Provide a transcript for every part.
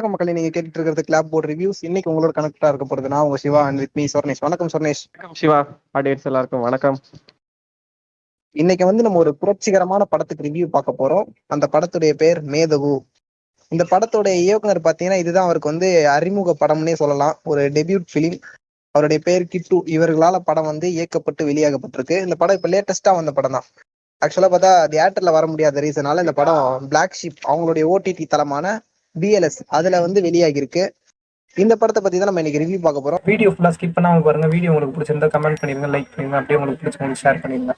வணக்கம் மக்களே. நீங்க கேட்டுட்டு இருக்கிறது கிளாப் போர்ட் ரிவ்யூஸ் இன்னைக்கு உங்களோட கனெக்டா இருக்க போறது நான் உங்க Siva and with me Sornesh. வணக்கம் சொர்ணேஷ். வணக்கம் சிவா ஆடியன்ஸ் எல்லாருக்கும் வணக்கம். இன்னைக்கு வந்து நம்ம ஒரு புரட்சிகரமான படத்துக்கு ரிவ்யூ பார்க்க போறோம். அந்த படத்துடைய பேர் மேதகு. இந்த படத்துடைய இயக்குனர் பாத்தீங்கன்னா இதுதான் அவருக்கு வந்து அறிமுக படம்னே சொல்லலாம். ஒரு டெபியூட் ஃபிலிம் அவருடைய பேர் கிட்டு. இவர்களால படம் வந்து இயக்கப்பட்டு வெளியாகப்பட்டிருக்கு. இந்த படம் இப்ப லேட்டஸ்டா வந்த படம் தான் ஆக்சுவலா பார்த்தா தியேட்டர்ல வர முடியாத ரீசனால இந்த படம் பிளாக் ஷிப் அவங்களுடைய ஓடிடி தளமான பிஎல்எஸ் அதுல வந்து வெளியாகி இருக்கு இந்த படத்தை பத்தி தான் நம்ம இன்னைக்கு ரிவ்யூ பார்க்க போறோம். வீடியோ ஃபுல்லாக ஸ்கிப் பண்ணாம பாருங்க. வீடியோ உங்களுக்கு பிடிச்சிருந்தா கமெண்ட் பண்ணிருங்க லைக் பண்ணுங்க அப்படியே உங்களுக்கு பிடிச்சவங்களுக்கு ஷேர் பண்ணிருங்க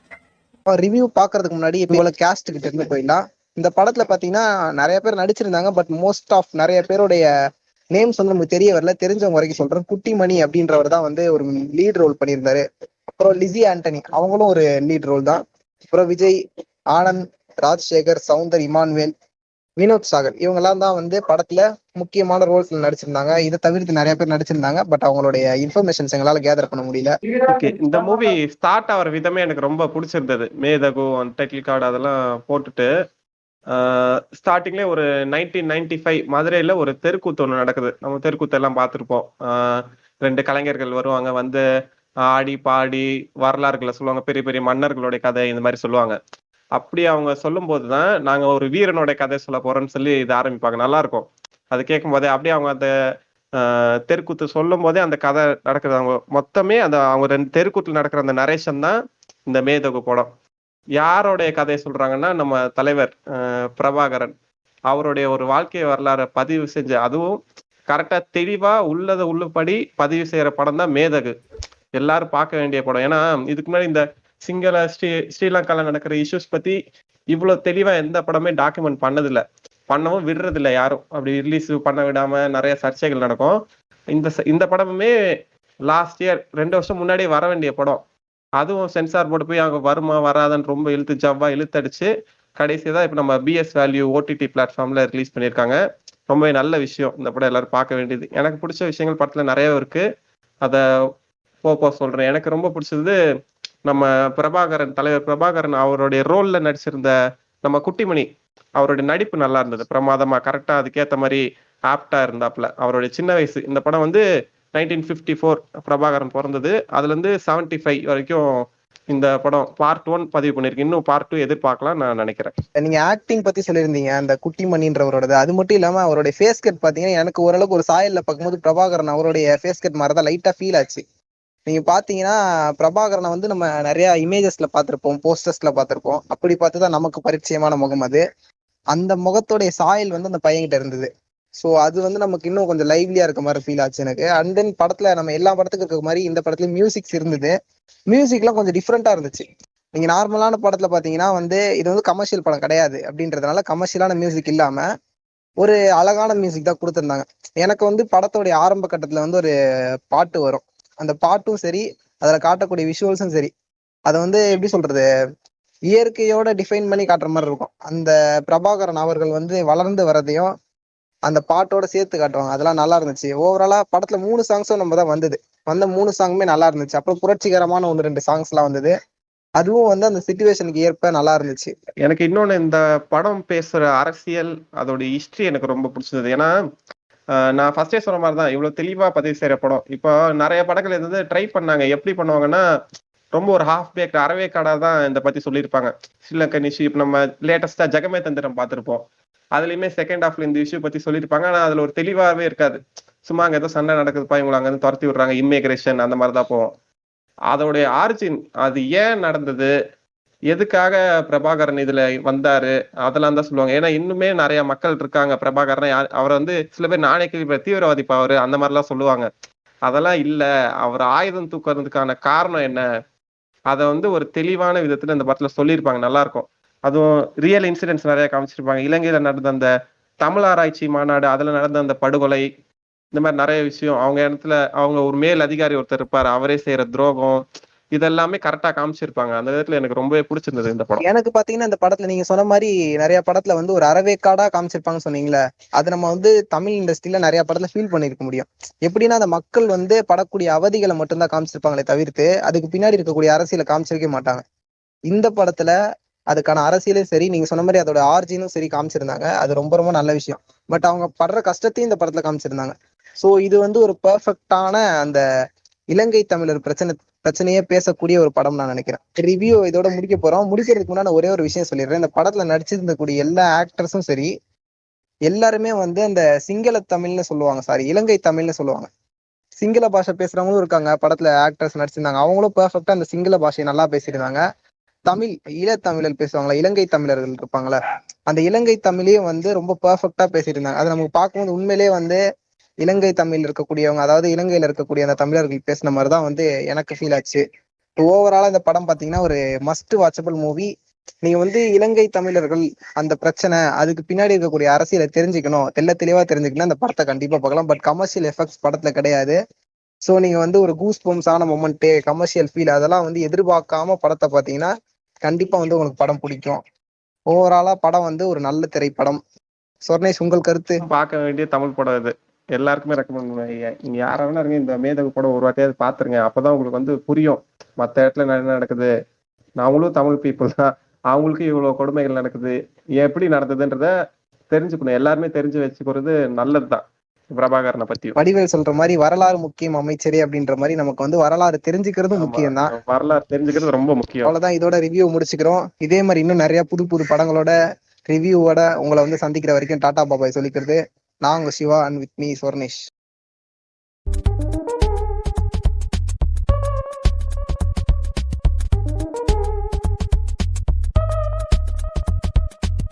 ரிவ்யூ பாக்குறதுக்கு முன்னாடி இப்போ இவ்வளவு கேஸ்ட் கிட்ட இருந்து போயிடலாம் இந்த படத்துல பாத்தீங்கன்னா நிறைய பேர் நடிச்சிருந்தாங்க பட் மோஸ்ட் ஆஃப் நிறைய பேருடைய நேம்ஸ் வந்து நமக்கு தெரிய வரல. தெரிஞ்சவங்க வரைக்கும் சொல்றேன். குட்டிமணி அப்படின்றவர் தான் வந்து ஒரு லீட் ரோல் பண்ணியிருந்தாரு. அப்புறம் லிசி ஆண்டனி அவங்களும் ஒரு லீட் ரோல் தான். அப்புறம் விஜய் ஆனந்த் ராஜ்சேகர் சவுந்தர் இமான்வேல் வினோத் சாகர். இவங்கெல்லாம் தான் வந்து படத்துல முக்கியமான ரோல்ஸ்ல நடிச்சிருந்தாங்க. இதை தவிர்த்து நிறைய பேர் நடிச்சிருந்தாங்க. பட் அவங்களுடைய இன்ஃபர்மேஷன்ஸ் எங்களால கேதர் பண்ண முடியல. ஓகே இந்த மூவி ஸ்டார்ட் ஆகிற விதமே எனக்கு ரொம்ப பிடிச்சிருந்தது. மேதகு டைட்டில் கார்டு அதெல்லாம் போட்டுட்டு ஸ்டார்டிங்லேயே ஒரு நைன்டீன் நைன்டி ஃபைவ் மதுரையில் ஒரு தெருக்கூத்து ஒன்று நடக்குது. நம்ம தெருக்கூத்து எல்லாம் பார்த்துருப்போம். ரெண்டு கலைஞர்கள் வருவாங்க. வந்து ஆடி பாடி வரலாறுகளை சொல்லுவாங்க. பெரிய பெரிய மன்னர்களுடைய கதை இந்த மாதிரி சொல்லுவாங்க. அப்படி அவங்க சொல்லும்போது தான் நாங்கள் ஒரு வீரனுடைய கதை சொல்ல போறோம்னு சொல்லி இது ஆரம்பிப்பாங்க. நல்லா இருக்கும் அது கேட்கும் போதே அப்படியே அவங்க அந்த தெருக்கூத்து சொல்லும் போதே அந்த கதை நடக்கிறது அவங்க மொத்தமே அந்த அவங்க ரெண்டு தெருக்கூத்துல நடக்கிற அந்த நரேஷன் தான் இந்த மேதகு படம். யாருடைய கதையை சொல்றாங்கன்னா நம்ம தலைவர் பிரபாகரன். அவருடைய ஒரு வாழ்க்கை வரலாறை பதிவு செஞ்ச அதுவும் கரெக்டா தெளிவா உள்ளதை உள்ளபடி பதிவு செய்யற படம் தான் மேதகு. எல்லாரும் பார்க்க வேண்டிய படம். ஏன்னா இதுக்கு முன்னாடி இந்த சிங்கள ஸ்ரீ ஸ்ரீலங்கால நடக்கிற இஷ்யூஸ் பத்தி இவ்வளவு தெளிவா எந்த படமே டாக்குமெண்ட் பண்ணதில்ல. பண்ணவும் விடுறதில்ல யாரும். அப்படி ரிலீஸ் பண்ண விடாம நிறைய சர்ச்சைகள் நடக்கும். இந்த இந்த படமுமே லாஸ்ட் இயர் ரெண்டு வருஷம் முன்னாடியே வர வேண்டிய படம். அதுவும் சென்சார் போர்டு போய் அவங்க வருமா வராதான்னு ரொம்ப இழுத்து ஜவ்வா இழுத்தடிச்சு கடைசி தான் இப்போ நம்ம பிஎஸ் வேல்யூ ஓடிடி பிளாட்ஃபார்ம்ல ரிலீஸ் பண்ணியிருக்காங்க. ரொம்பவே நல்ல விஷயம். இந்த படம் எல்லாரும் பார்க்க வேண்டியது. எனக்கு பிடிச்ச விஷயங்கள் படத்துல நிறைய இருக்கு. அதை போ போ சொல்றேன். எனக்கு ரொம்ப பிடிச்சது நம்ம பிரபாகரன் தலைவர் பிரபாகரன் அவருடைய ரோல்ல நடிச்சிருந்த நம்ம குட்டிமணி அவருடைய நடிப்பு நல்லா இருந்தது. பிரமாதமா கரெக்டா அதுக்கேத்த மாதிரி ஆப்டா இருந்தாப்ல அவருடைய சின்ன வயசு இந்த படம் வந்து நைன்டீன் ஃபிஃப்டி ஃபோர் பிரபாகரன் பிறந்தது. அதுல இருந்து செவன்டி ஃபைவ் வரைக்கும் இந்த படம் பார்ட் ஒன் பதிவு பண்ணிருக்கு. இன்னும் பார்ட் டூ எதிர்பார்க்கலாம் நான் நினைக்கிறேன். நீங்க ஆக்டிங் பத்தி சொல்லியிருந்தீங்க அந்த குட்டிமணின்றவரோடது. அது மட்டும் இல்லாம அவருடைய ஃபேஸ் கட் பாத்தீங்கன்னா எனக்கு ஓரளவுக்கு ஒரு சாயல்ல பார்க்கும்போது பிரபாகரன் அவருடைய ஃபேஸ் கட் மாதிரி தான் லைட்டா ஃபீல் ஆச்சு. நீங்க பாத்தீங்கன்னா பிரபாகரனை வந்து நம்ம நிறைய இமேஜஸ்ல பார்த்திருப்போம் போஸ்டர்ஸ்ல பார்த்திருப்போம் அப்படி பார்த்து தான் நமக்கு பரிச்சயமான முகம் அது. அந்த முகத்தோடைய சாயல் வந்து அந்த பையன்கிட்ட இருந்தது. ஸோ அது வந்து நமக்கு இன்னும் கொஞ்சம் லைவ்லியா இருக்க மாதிரி ஃபீல் ஆச்சு எனக்கு. அண்ட் தென் படத்துல நம்ம எல்லா படத்துக்கும் இருக்க மாதிரி இந்த படத்துல மியூசிக்ஸ் இருந்தது. மியூசிக்லாம் கொஞ்சம் டிஃப்ரெண்டா இருந்துச்சு. நீங்க நார்மலான படத்துல பாத்தீங்கன்னா வந்து இது வந்து கமர்ஷியல் படம் கிடையாது அப்படின்றதுனால கமர்ஷியலான மியூசிக் இல்லாம ஒரு அழகான மியூசிக் தான் கொடுத்துருந்தாங்க. எனக்கு வந்து படத்தோடைய ஆரம்ப கட்டத்துல வந்து ஒரு பாட்டு வரும். அந்த பாட்டும் சரி அதுல காட்டக்கூடிய விஷுவல்ஸும் சரி. அதை வந்து எப்படி சொல்றது? இயற்கையோட டிஃபைன் பண்ணி காட்டுற மாதிரி இருக்கும். அந்த பிரபாகரன் அவர்கள் வந்து வளர்ந்து வரதையும் அந்த பாட்டோட சேர்த்து காட்டுவாங்க. அதெல்லாம் நல்லா இருந்துச்சு. ஓவராலா படத்துல மூணு சாங்ஸும் நம்ம தான் வந்தது. வந்த மூணு சாங்குமே நல்லா இருந்துச்சு. அப்புறம் புரட்சிகரமான ஒன்று ரெண்டு சாங்ஸ் எல்லாம் வந்தது. அதுவும் வந்து அந்த சுச்சுவேஷனுக்கு ஏற்ப நல்லா இருந்துச்சு. எனக்கு இன்னொன்னு இந்த படம் பேசுற அரசியல் அதோட ஹிஸ்டரி எனக்கு ரொம்ப பிடிச்சது ஏன்னா நான் ஃபர்ஸ்டே சொன்ன மாதிரி தான் இவ்வளவு தெளிவா பதிவு செய்யற படம். இப்போ நிறைய படங்கள் இருந்து ட்ரை பண்ணாங்க. எப்படி பண்ணுவாங்கன்னா ரொம்ப ஒரு ஹாஃப் பேக் அறவே கடா தான் இந்த பத்தி சொல்லியிருப்பாங்க. ஸ்ரீலங்கன் இஷ்யூ இப்போ நம்ம லேட்டஸ்டா ஜெகமே தந்திரம் பார்த்திருப்போம். அதுலயுமே செகண்ட் ஹாஃப்ல இந்த இஷ்யூ பத்தி சொல்லியிருப்பாங்க. ஆனா அதுல ஒரு தெளிவாவே இருக்காது. சும்மா அங்க ஏதோ சண்டை நடக்குதுப்பா இவங்களை அங்க துரத்தி விடுறாங்க. இம்மிகிரேஷன் அந்த மாதிரி தான் போவோம். அதோடைய ஆரிஜின் அது ஏன் நடந்தது? எதுக்காக பிரபாகரன் இதுல வந்தாரு? அதெல்லாம் தான் சொல்லுவாங்க. ஏன்னா இன்னுமே நிறைய மக்கள் இருக்காங்க. பிரபாகரன் யார் அவரை வந்து சில பேர் நானே கேள்வி தீவிரவாதி அந்த மாதிரிலாம் சொல்லுவாங்க. அதெல்லாம் இல்ல. அவர் ஆயுதம் தூக்குறதுக்கான காரணம் என்ன? அதை வந்து ஒரு தெளிவான விதத்துல இந்த படத்துல சொல்லியிருப்பாங்க. நல்லா இருக்கும் அதுவும் ரியல் இன்சிடென்ட்ஸ் நிறைய காமிச்சிருப்பாங்க. இலங்கையில நடந்த அந்த தமிழ் ஆராய்ச்சி மாநாடு அதுல நடந்த அந்த படுகொலை இந்த மாதிரி நிறைய விஷயம். அவங்க இடத்துல அவங்க ஒரு மேல் அதிகாரி ஒருத்தர் இருப்பார். அவரே செய்யற துரோகம் இதெல்லாமே கரெக்டா காமிச்சிருப்பாங்க. அந்த விதத்துல எனக்கு ரொம்பவே பிடிச்சிருந்தது இந்த படம். எனக்கு பாத்தீங்கன்னா இந்த படத்துல நீங்க சொன்ன மாதிரி நிறைய படத்துல வந்து ஒரு அறவேக்காடா காமிச்சிருப்பாங்கன்னு சொன்னீங்களே அது நம்ம வந்து தமிழ் இண்டஸ்ட்ரியில நிறைய படத்துல ஃபீல் பண்ணிருக்க முடியும். எப்படின்னா அந்த மக்கள் வந்து படக்கூடிய அவதிகளை மட்டும்தான் காமிச்சிருப்பாங்களே தவிர்த்து அதுக்கு பின்னாடி இருக்கக்கூடிய அரசியலை காமிச்சிருக்க மாட்டாங்க. இந்த படத்துல அதுக்கான அரசியலும் சரி நீங்க சொன்ன மாதிரி அதோட ஆர்ஜினும் சரி காமிச்சிருந்தாங்க. அது ரொம்ப ரொம்ப நல்ல விஷயம். பட் அவங்க படுற கஷ்டத்தையும் இந்த படத்துல காமிச்சிருந்தாங்க. சோ இது வந்து ஒரு பெர்ஃபெக்டான அந்த இலங்கை தமிழர் பிரச்சனை பிரச்சனையே பேசக்கூடிய ஒரு படம் நான் நினைக்கிறேன். ரிவ்யூ இதோட முடிக்க போறோம். முடிக்கிறதுக்கு முன்னாடி ஒரே ஒரு விஷயம் சொல்லிடுறேன். இந்த படத்துல நடிச்சிருந்தக்கூடிய எல்லா ஆக்டர்ஸும் சரி எல்லாருமே வந்து அந்த சிங்கள தமிழ்னு சொல்லுவாங்க. சாரி இலங்கை தமிழ்னு சொல்லுவாங்க. சிங்கள பாஷை பேசுறவங்களும் இருக்காங்க. படத்துல ஆக்டர்ஸ் நடிச்சிருந்தாங்க. அவங்களும் பெர்ஃபெக்டா அந்த சிங்கள பாஷையை நல்லா பேசியிருந்தாங்க. தமிழ் ஈழத்தமிழர் பேசுவாங்களா? இலங்கை தமிழர்கள் இருப்பாங்களா? அந்த இலங்கை தமிழையும் வந்து ரொம்ப பெர்ஃபெக்டா பேசியிருந்தாங்க. அது நமக்கு பார்க்கும்போது உண்மையிலேயே வந்து இலங்கை தமிழ் இருக்கக்கூடியவங்க அதாவது இலங்கையில இருக்கக்கூடிய அந்த தமிழர்கள் பேசின மாதிரி தான் வந்து எனக்கு ஃபீல் ஆச்சு. ஓவராலா இந்த படம் பாத்தீங்கன்னா ஒரு மஸ்ட் வாட்சபிள் மூவி நீங்க வந்து இலங்கை தமிழர்கள் அந்த பிரச்சனை அதுக்கு பின்னாடி இருக்கக்கூடிய அரசியலை தெரிஞ்சுக்கணும் தெல்ல தெளிவா தெரிஞ்சுக்கணும் அந்த படத்தை கண்டிப்பா பார்க்கலாம். பட் கமர்ஷியல் எஃபெக்ட்ஸ் படத்துல கிடையாது. ஸோ நீங்க வந்து ஒரு கூஸ் பம்ஸான மொமெண்ட் கமர்ஷியல் ஃபீல் அதெல்லாம் வந்து எதிர்பார்க்காம படத்தை பார்த்தீங்கன்னா கண்டிப்பா வந்து உங்களுக்கு படம் பிடிக்கும். ஓவராலா படம் வந்து ஒரு நல்ல திரைப்படம். சொர்ணேஷ் உங்கள் கருத்து? பார்க்க வேண்டிய தமிழ் படம் இது. எல்லாருக்குமே ரெக்கமெண்ட் பண்ணுவேன். நீங்க யாரா வேணா இருங்க இந்த மேதகு படம் ஒரு வாட்டியாவது பாத்துருங்க. அப்பதான் உங்களுக்கு வந்து புரியும். மத்த இடத்துல என்ன நடக்குது. நாமளும் தமிழ் பீப்புள் தான். அவங்களுக்கும் இவ்வளவு கொடுமைகள் நடக்குது. எப்படி நடந்ததுன்றத தெரிஞ்சுக்கணும். எல்லாருமே தெரிஞ்சு வச்சுக்கிறது நல்லதுதான். பிரபாகரனை பத்தியும். வடிவேல் சொல்ற மாதிரி வரலாறு முக்கியம் அமைச்சரே அப்படின்ற மாதிரி நமக்கு வந்து வரலாறு தெரிஞ்சுக்கிறதும் முக்கியம் தான். வரலாறு தெரிஞ்சுக்கிறது ரொம்ப முக்கியம். அவ்வளவுதான். இதோட ரிவ்யூ முடிச்சுக்கிறோம். இதே மாதிரி இன்னும் நிறைய புது புது படங்களோட ரிவ்யூவோட உங்களை வந்து சந்திக்கிற வரைக்கும் டாடா பாபாய் சொல்லிக்கிறது. நான் உங்க Siva and with me Sornesh